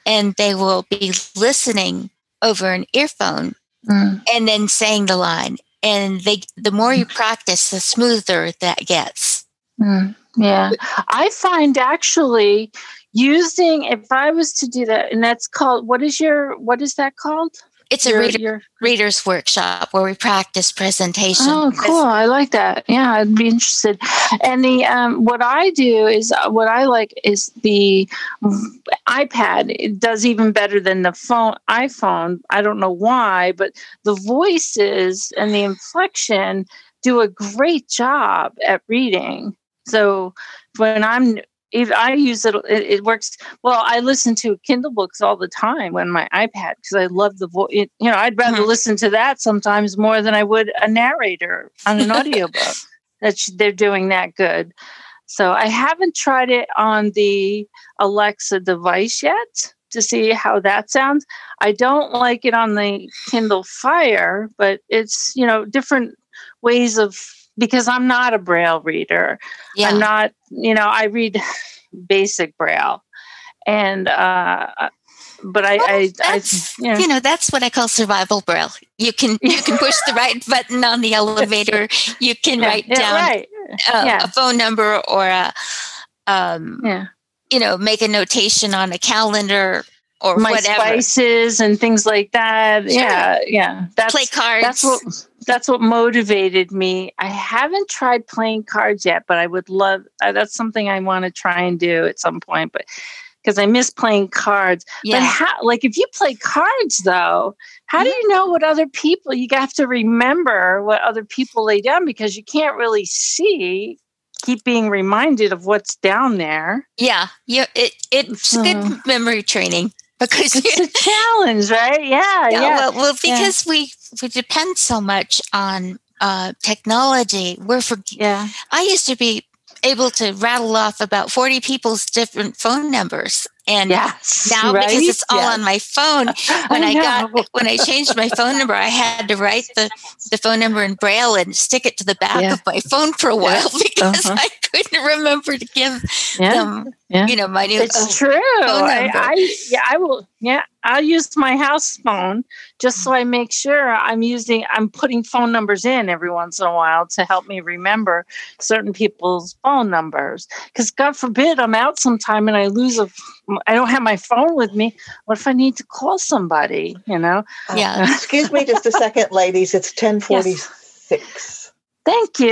and they will be listening over an earphone mm. and then saying the line and they the more you practice the smoother that gets mm. yeah i find actually using if i was to do that and that's called what is your what is that called it's a your, reader, your, reader's workshop where we practice presentation. Oh, cool! I like that. Yeah, I'd be interested. And the um, what I do is uh, what I like is the iPad. It does even better than the phone iPhone. I don't know why, but the voices and the inflection do a great job at reading. So when I'm if I use it, it, it, works well. I listen to Kindle books all the time on my iPad because I love the voice. You know, I'd rather mm-hmm. listen to that sometimes more than I would a narrator on an *laughs* audiobook. that they're doing that good. So I haven't tried it on the Alexa device yet to see how that sounds. I don't like it on the Kindle Fire, but it's you know different ways of because I'm not a braille reader. Yeah. I'm not, you know, I read *laughs* basic braille. And uh but I, well, I, I you, know. you know, that's what I call survival braille. You can *laughs* you can push the right button on the elevator. You can yeah, write down right. a, yeah. a, phone number or a um, yeah. you know, make a notation on a calendar or my whatever. spices and things like that. Sure. Yeah, yeah. That's play cards. That's what that's what motivated me. I haven't tried playing cards yet, but I would love. Uh, that's something I want to try and do at some point. But because I miss playing cards. Yeah. But how? Like if you play cards though, how do you know what other people? You have to remember what other people lay down because you can't really see keep being reminded of what's down there. Yeah, yeah, it, it's good memory training because it's a *laughs* challenge, right? Yeah, yeah. yeah. Well, well, because yeah. we we depend so much on uh, technology. We're for yeah. I used to be able to rattle off about 40 people's different phone numbers and yes, now right? because it's all on my phone *laughs* when I, I got when i changed my phone number i had to write the, the phone number in braille and stick it to the back of my phone for a while *laughs* because uh-huh. i couldn't remember to give them, yeah. you know, my new. It's true. I, I, yeah, I will. Yeah, I'll use my house phone just so I make sure I'm using. I'm putting phone numbers in every once in a while to help me remember certain people's phone numbers. Because God forbid I'm out sometime and I lose a. I don't have my phone with me. What if I need to call somebody? You know. Yeah. Uh, *laughs* excuse me, just a second, ladies. It's ten forty six. Yes. Thank you.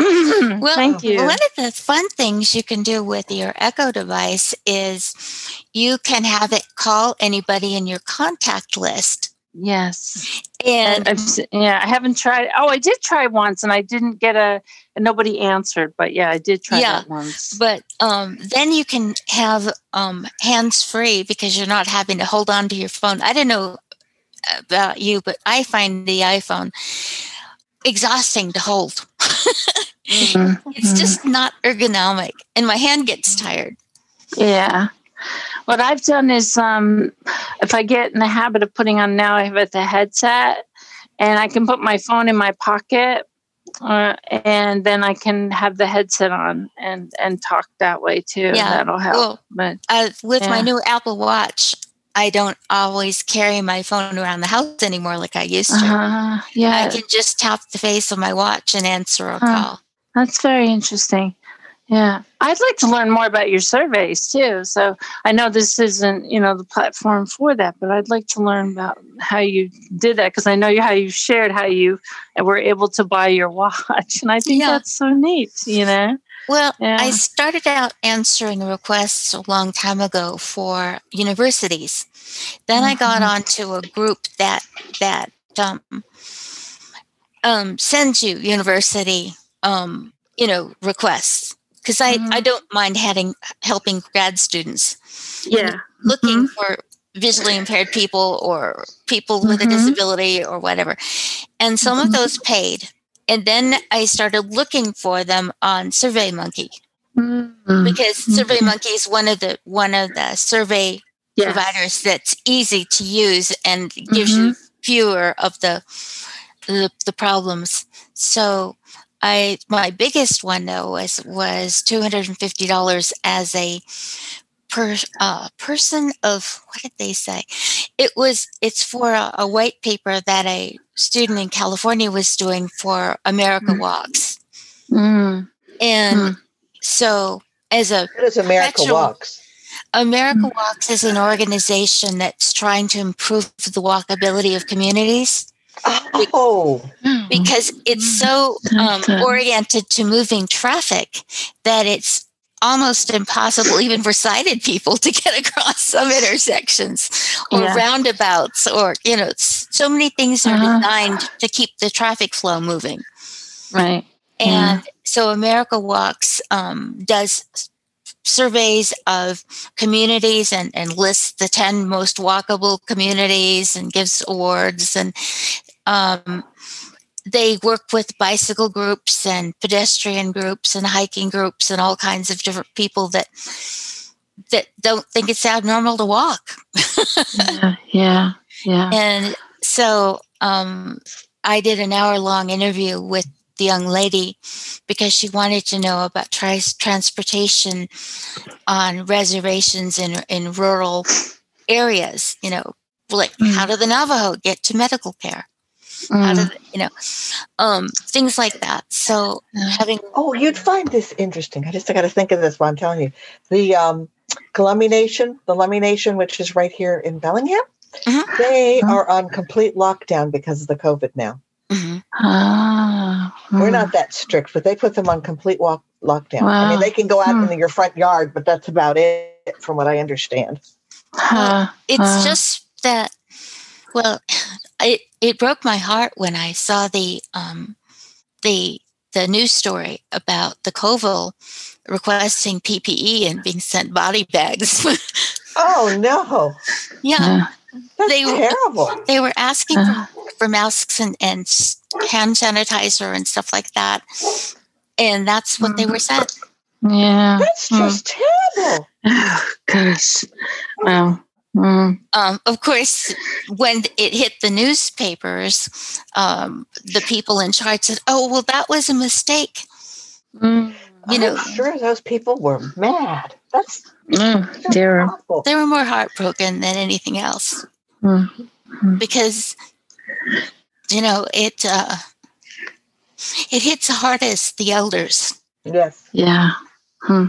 *clears throat* well, Thank you. One of the fun things you can do with your Echo device is you can have it call anybody in your contact list. Yes. And I've, yeah, I haven't tried. Oh, I did try once and I didn't get a, nobody answered, but yeah, I did try yeah, that once. But um, then you can have um, hands free because you're not having to hold on to your phone. I don't know about you, but I find the iPhone exhausting to hold. mm-hmm. It's just not ergonomic, and my hand gets tired. Yeah. What I've done is, um, if I get in the habit of putting on now, I have it the headset, and I can put my phone in my pocket, uh, and then I can have the headset on and and talk that way too. Yeah, that'll help. Well, but uh, with yeah. my new Apple Watch, I don't always carry my phone around the house anymore like I used to. Uh, yeah. I can just tap the face of my watch and answer a call. That's very interesting. Yeah. I'd like to learn more about your surveys too. So I know this isn't, you know, the platform for that, but I'd like to learn about how you did that because I know how you shared how you were able to buy your *laughs* watch. And I think yeah. that's so neat, you know? Well, yeah. I started out answering requests a long time ago for universities. Then mm-hmm. I got mm-hmm. onto a group that that um, um, sends you university, um, you know, requests because I, mm-hmm. I don't mind having helping grad students. Yeah, looking mm-hmm. for visually impaired people or people with a mm-hmm. disability or whatever, and some of mm-hmm. those paid and then I started looking for them on SurveyMonkey mm-hmm. because SurveyMonkey is one of the one of the survey yes. providers that's easy to use and gives mm-hmm. you fewer of the, the the problems. So I my biggest one though was was two hundred and fifty dollars as a per uh, person of what did they say? It was it's for a, a, white paper that a student in California was doing for America mm. Walks, mm. and mm. so as a what is America Walks? America mm. Walks is an organization that's trying to improve the walkability of communities. Oh, because it's so um, oriented to moving traffic that it's almost impossible even for sighted people to get *laughs* across some intersections or yeah. roundabouts or you know so many things are uh-huh. designed to keep the traffic flow moving right and yeah. so america walks um, does surveys of communities and, and lists the 10 most walkable communities and gives awards and um, they work with bicycle groups and pedestrian groups and hiking groups and all kinds of different people that that don't think it's abnormal to walk. yeah, yeah, yeah. And so um, I did an hour long interview with the young lady because she wanted to know about tri- transportation on reservations in in rural areas. You know, like mm. how do the Navajo get to medical care? Mm. you know, um, things like that. So having oh, you'd find this interesting. I just I got to think of this while I'm telling you the um, Columbia Nation, the Lummi Nation, which is right here in Bellingham. Mm-hmm. They mm-hmm. are on complete lockdown because of the COVID now. Mm-hmm. Ah, We're not that strict, but they put them on complete walk, lockdown. Wow. I mean, they can go out hmm. in your front yard, but that's about it, from what I understand. Uh, it's uh, just that, well, *sighs* it it broke my heart when I saw the um, the the news story about the Colville requesting PPE and being sent body bags. *laughs* oh no! Yeah, That's they terrible. Were, they were asking for, uh-huh. for masks and, and hand sanitizer and stuff like that, and that's what they were sent. Yeah, that's just mm. terrible. Oh, gosh, wow. Mm. Um, of course, when it hit the newspapers, um, the people in charge said, "Oh, well, that was a mistake." Mm. You know, I'm sure those people were mad. That's mm, they were they were more heartbroken than anything else mm. because you know it uh, it hits hardest the elders. Yes. Yeah. Hmm.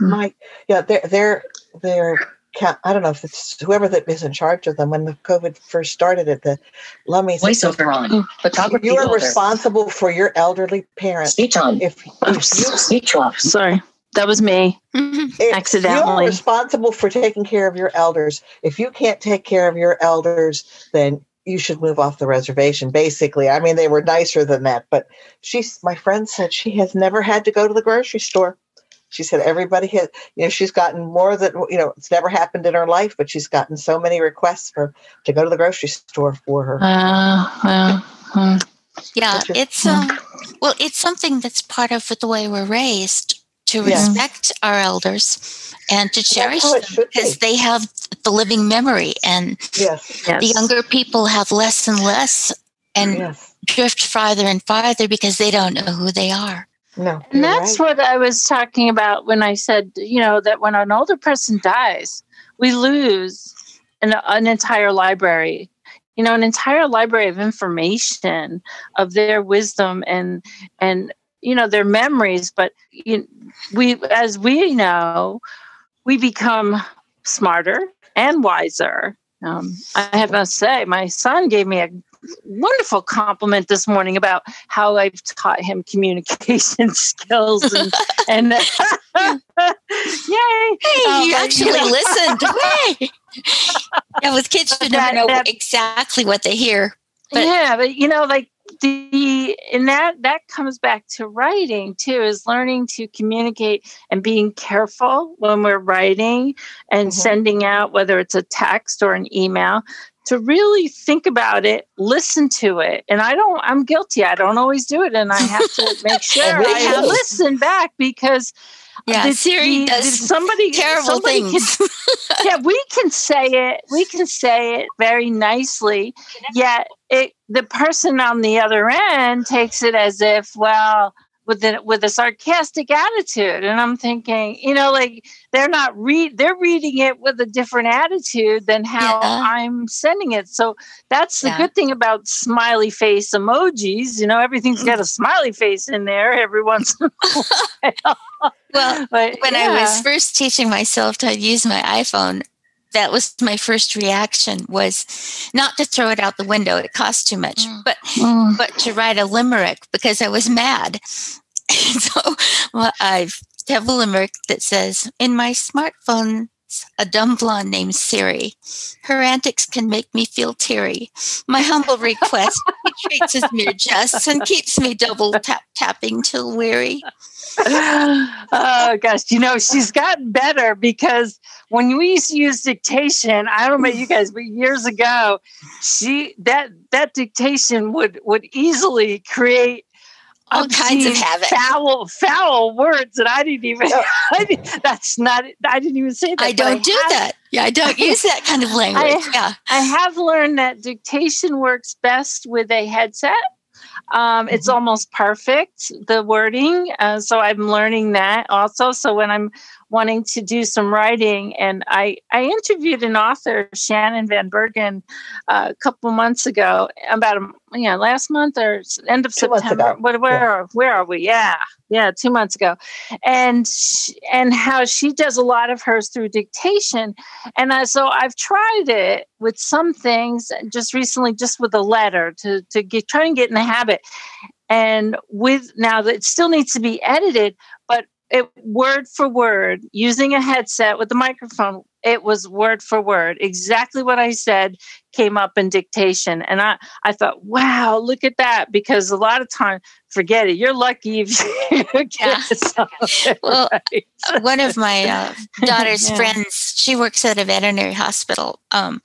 My yeah, they're they're they're I don't know if it's whoever that is in charge of them when the COVID first started at the Lummi. Voiceover on. Mm, Photography. You are older. responsible for your elderly parents. Speech on. If, if oh, you, speech off. Sorry, that was me *laughs* accidentally. You're responsible for taking care of your elders. If you can't take care of your elders, then you should move off the reservation. Basically, I mean, they were nicer than that, but she's my friend said she has never had to go to the grocery store. She said everybody has, you know, she's gotten more than, you know, it's never happened in her life, but she's gotten so many requests for to go to the grocery store for her. Uh, uh, uh. Yeah, it's um, well, it's something that's part of the way we're raised to respect yeah. our elders and to cherish them because be. they have the living memory, and yes. Yes. the younger people have less and less and yes. drift farther and farther because they don't know who they are. No. And that's right. what I was talking about when I said, you know, that when an older person dies, we lose an, an entire library, you know, an entire library of information of their wisdom and, and, you know, their memories. But you, we, as we know, we become smarter and wiser. Um, I have to say, my son gave me a wonderful compliment this morning about how I've taught him communication *laughs* skills and, and *laughs* *laughs* yay! Hey, um, you actually know. listened. Hey. yeah, with kids, you never know that, exactly what they hear. But. Yeah, but you know, like the and that that comes back to writing too is learning to communicate and being careful when we're writing and mm-hmm. sending out whether it's a text or an email to really think about it, listen to it. And I don't, I'm guilty. I don't always do it. And I have to *laughs* make sure I listen back because yeah, the, Siri the, does somebody terrible somebody things. Can, *laughs* yeah, we can say it. We can say it very nicely. Yet it, the person on the other end takes it as if, well, with a, with a sarcastic attitude and i'm thinking you know like they're not read they're reading it with a different attitude than how yeah. i'm sending it so that's the yeah. good thing about smiley face emojis you know everything's got a smiley face in there every once in a while *laughs* well *laughs* but, when yeah. i was first teaching myself to use my iphone that was my first reaction was not to throw it out the window it cost too much mm. but mm. but to write a limerick because i was mad *laughs* so well, i have a limerick that says in my smartphone a dumb blonde named Siri. Her antics can make me feel teary. My humble request, *laughs* he treats as mere jests and keeps me double tap tapping till weary. *laughs* oh gosh, you know she's gotten better because when we used to use dictation, I don't know about you guys, but years ago, she that that dictation would would easily create all kinds of havoc. Foul, foul words that I didn't even. *laughs* I that's not. I didn't even say that. I don't I do have, that. Yeah, I don't *laughs* use that kind of language. I, yeah, I have learned that dictation works best with a headset. Um, it's mm-hmm. almost perfect the wording, uh, so I'm learning that also. So when I'm wanting to do some writing. And I, I interviewed an author, Shannon Van Bergen, uh, a couple months ago, about a, yeah, last month or end of two September. What, where, yeah. are, where are we? Yeah, yeah, two months ago, and and how she does a lot of hers through dictation, and I, so I've tried it with some things just recently, just with a letter to to get try and get in the habit. And with now that it still needs to be edited, but it word for word using a headset with the microphone it was word for word exactly what i said came up in dictation and i i thought wow look at that because a lot of time forget it you're lucky if *laughs* you get yeah. *laughs* well right. one of my uh, daughter's yeah. friends she works at a veterinary hospital um,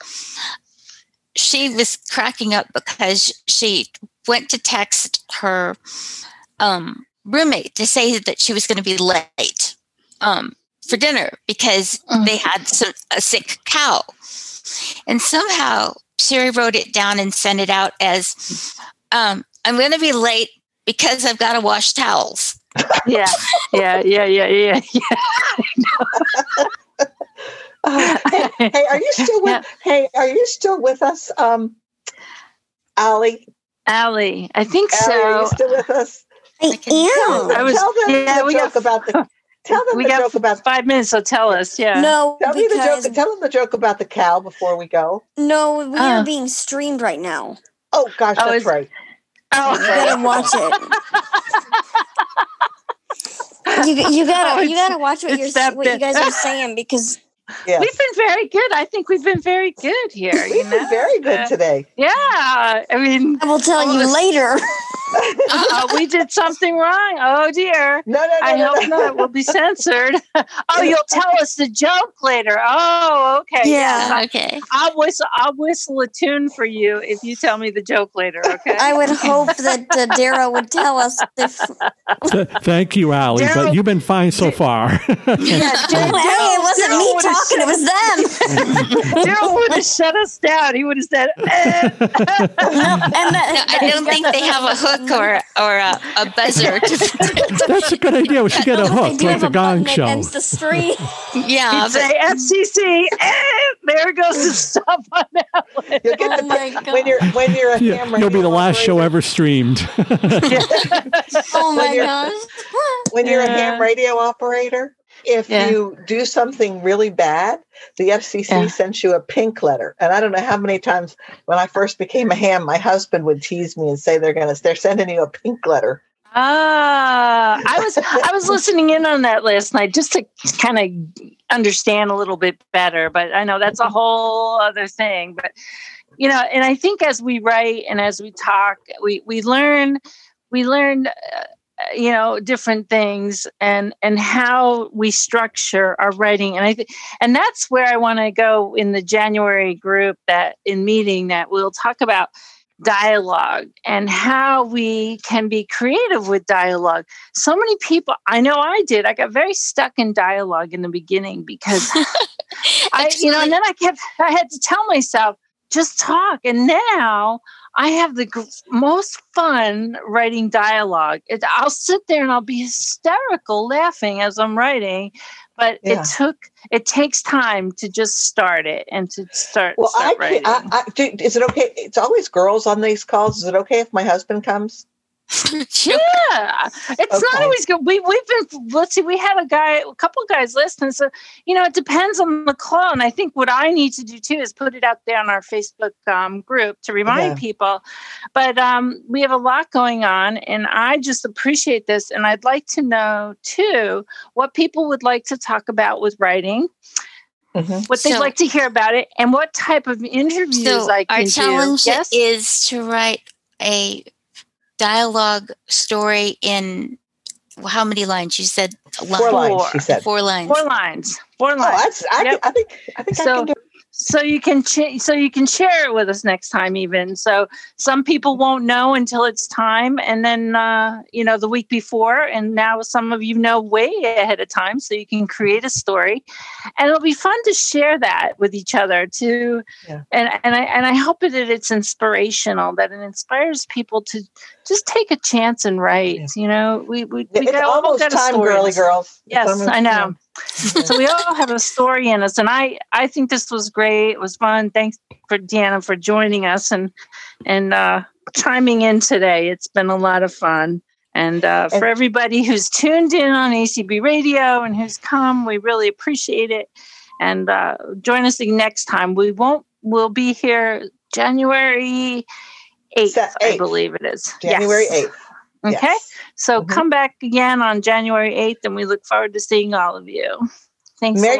she was cracking up because she went to text her um, roommate to say that she was going to be late um, for dinner because mm. they had some, a sick cow. And somehow Siri wrote it down and sent it out as um, I'm going to be late because I've got to wash towels. *laughs* yeah, yeah, yeah, yeah, yeah, yeah. uh, hey, hey, are you still with? Yeah. *laughs* Hey, are you still with us, um, Allie? Allie, I think Allie, so. Are you still with us? I am. I was, tell them yeah, the joke got, about the. Tell them we the got joke about five minutes. So tell us, yeah. No, tell me the joke. Tell them the joke about the cow before we go. No, we uh, are being streamed right now. Oh gosh, oh, that's right. Oh, you gotta watch it. you you gotta oh, you gotta watch what you're what you guys are *laughs* saying because Yes. We've been very good. I think we've been very good here. We've you know? been very good uh, today. Yeah. I mean, I will tell you later. Uh, we did something wrong. Oh dear. No, no, no. I no, hope no. not. We'll be censored. *laughs* oh, you'll tell us the joke later. Oh, okay. Yeah. Okay. I'll whistle. I'll whistle a tune for you if you tell me the joke later. Okay. I would hope that uh, Daryl would tell us if. Thank you, Allie. Darryl, but you've been fine so far. yeah, Daryl, hey, it wasn't Daryl me talking. It was them. Daryl would have shut us down. He would have said. Eh. *laughs* no, and the, I don't think they have a hook hook or or a, a buzzer. *laughs* That's a good idea. We should get a hook like the Gong Show. Against the street. *laughs* yeah, but, say FCC. And eh, there goes the stuff on that one. You'll get *laughs* oh the, my God. when you're when you're a yeah, You'll be the last show ever streamed. oh my gosh! When you're yeah. a ham radio operator, if yeah. you do something really bad, the FCC yeah. sends you a pink letter. And I don't know how many times when I first became a ham, my husband would tease me and say they're going to they're sending you a pink letter. Ah, I was *laughs* I was listening in on that last night just to kind of understand a little bit better. But I know that's a whole other thing. But you know, and I think as we write and as we talk, we we learn we learn. Uh, you know different things and and how we structure our writing. And i think and that's where i want to go in the january group that in meeting that we'll talk about dialogue and how we can be creative with dialogue. So many people i know i did i got very stuck in dialogue in the beginning because *laughs* i you know and then i kept i had to tell myself just talk. And now I have the most fun writing dialogue. It, I'll sit there and I'll be hysterical laughing as I'm writing, but yeah. it took it takes time to just start it and to start. Well, start I, I, I do, is it okay? It's always girls on these calls. Is it okay if my husband comes? *laughs* yeah, it's okay. not always good. We we've been let's see. We had a guy, a couple of guys listen. So you know, it depends on the call. And I think what I need to do too is put it out there on our Facebook um, group to remind yeah. people. But um, we have a lot going on, and I just appreciate this. And I'd like to know too what people would like to talk about with writing. Mm-hmm. What they'd so, like to hear about it, and what type of interviews so I can our challenge do. Yes? is to write a dialogue story in how many lines? You said four, lines. She said four lines. Four lines. Four lines. Oh, I, yep. I, think I think so, I can do so you can ch- so you can share it with us next time even so some people won't know until it's time and then uh, you know the week before and now some of you know way ahead of time so you can create a story and it'll be fun to share that with each other too yeah. and and I and I hope that it's inspirational that it inspires people to just take a chance and write yeah. you know? We we, we it's got, almost got time girly girls yes I know. *laughs* so we all have a story in us and i i think this was great. It was fun. Thanks for deanna for joining us and and uh chiming in today. It's been a lot of fun. And uh, for everybody who's tuned in on acb radio and who's come we really appreciate it. And uh, join us next time. We won't we'll be here january 8th, 8th. i believe it is january yes. 8th Okay. Yes. So mm-hmm. come back again on January 8th, and we look forward to seeing all of you. Thanks Merry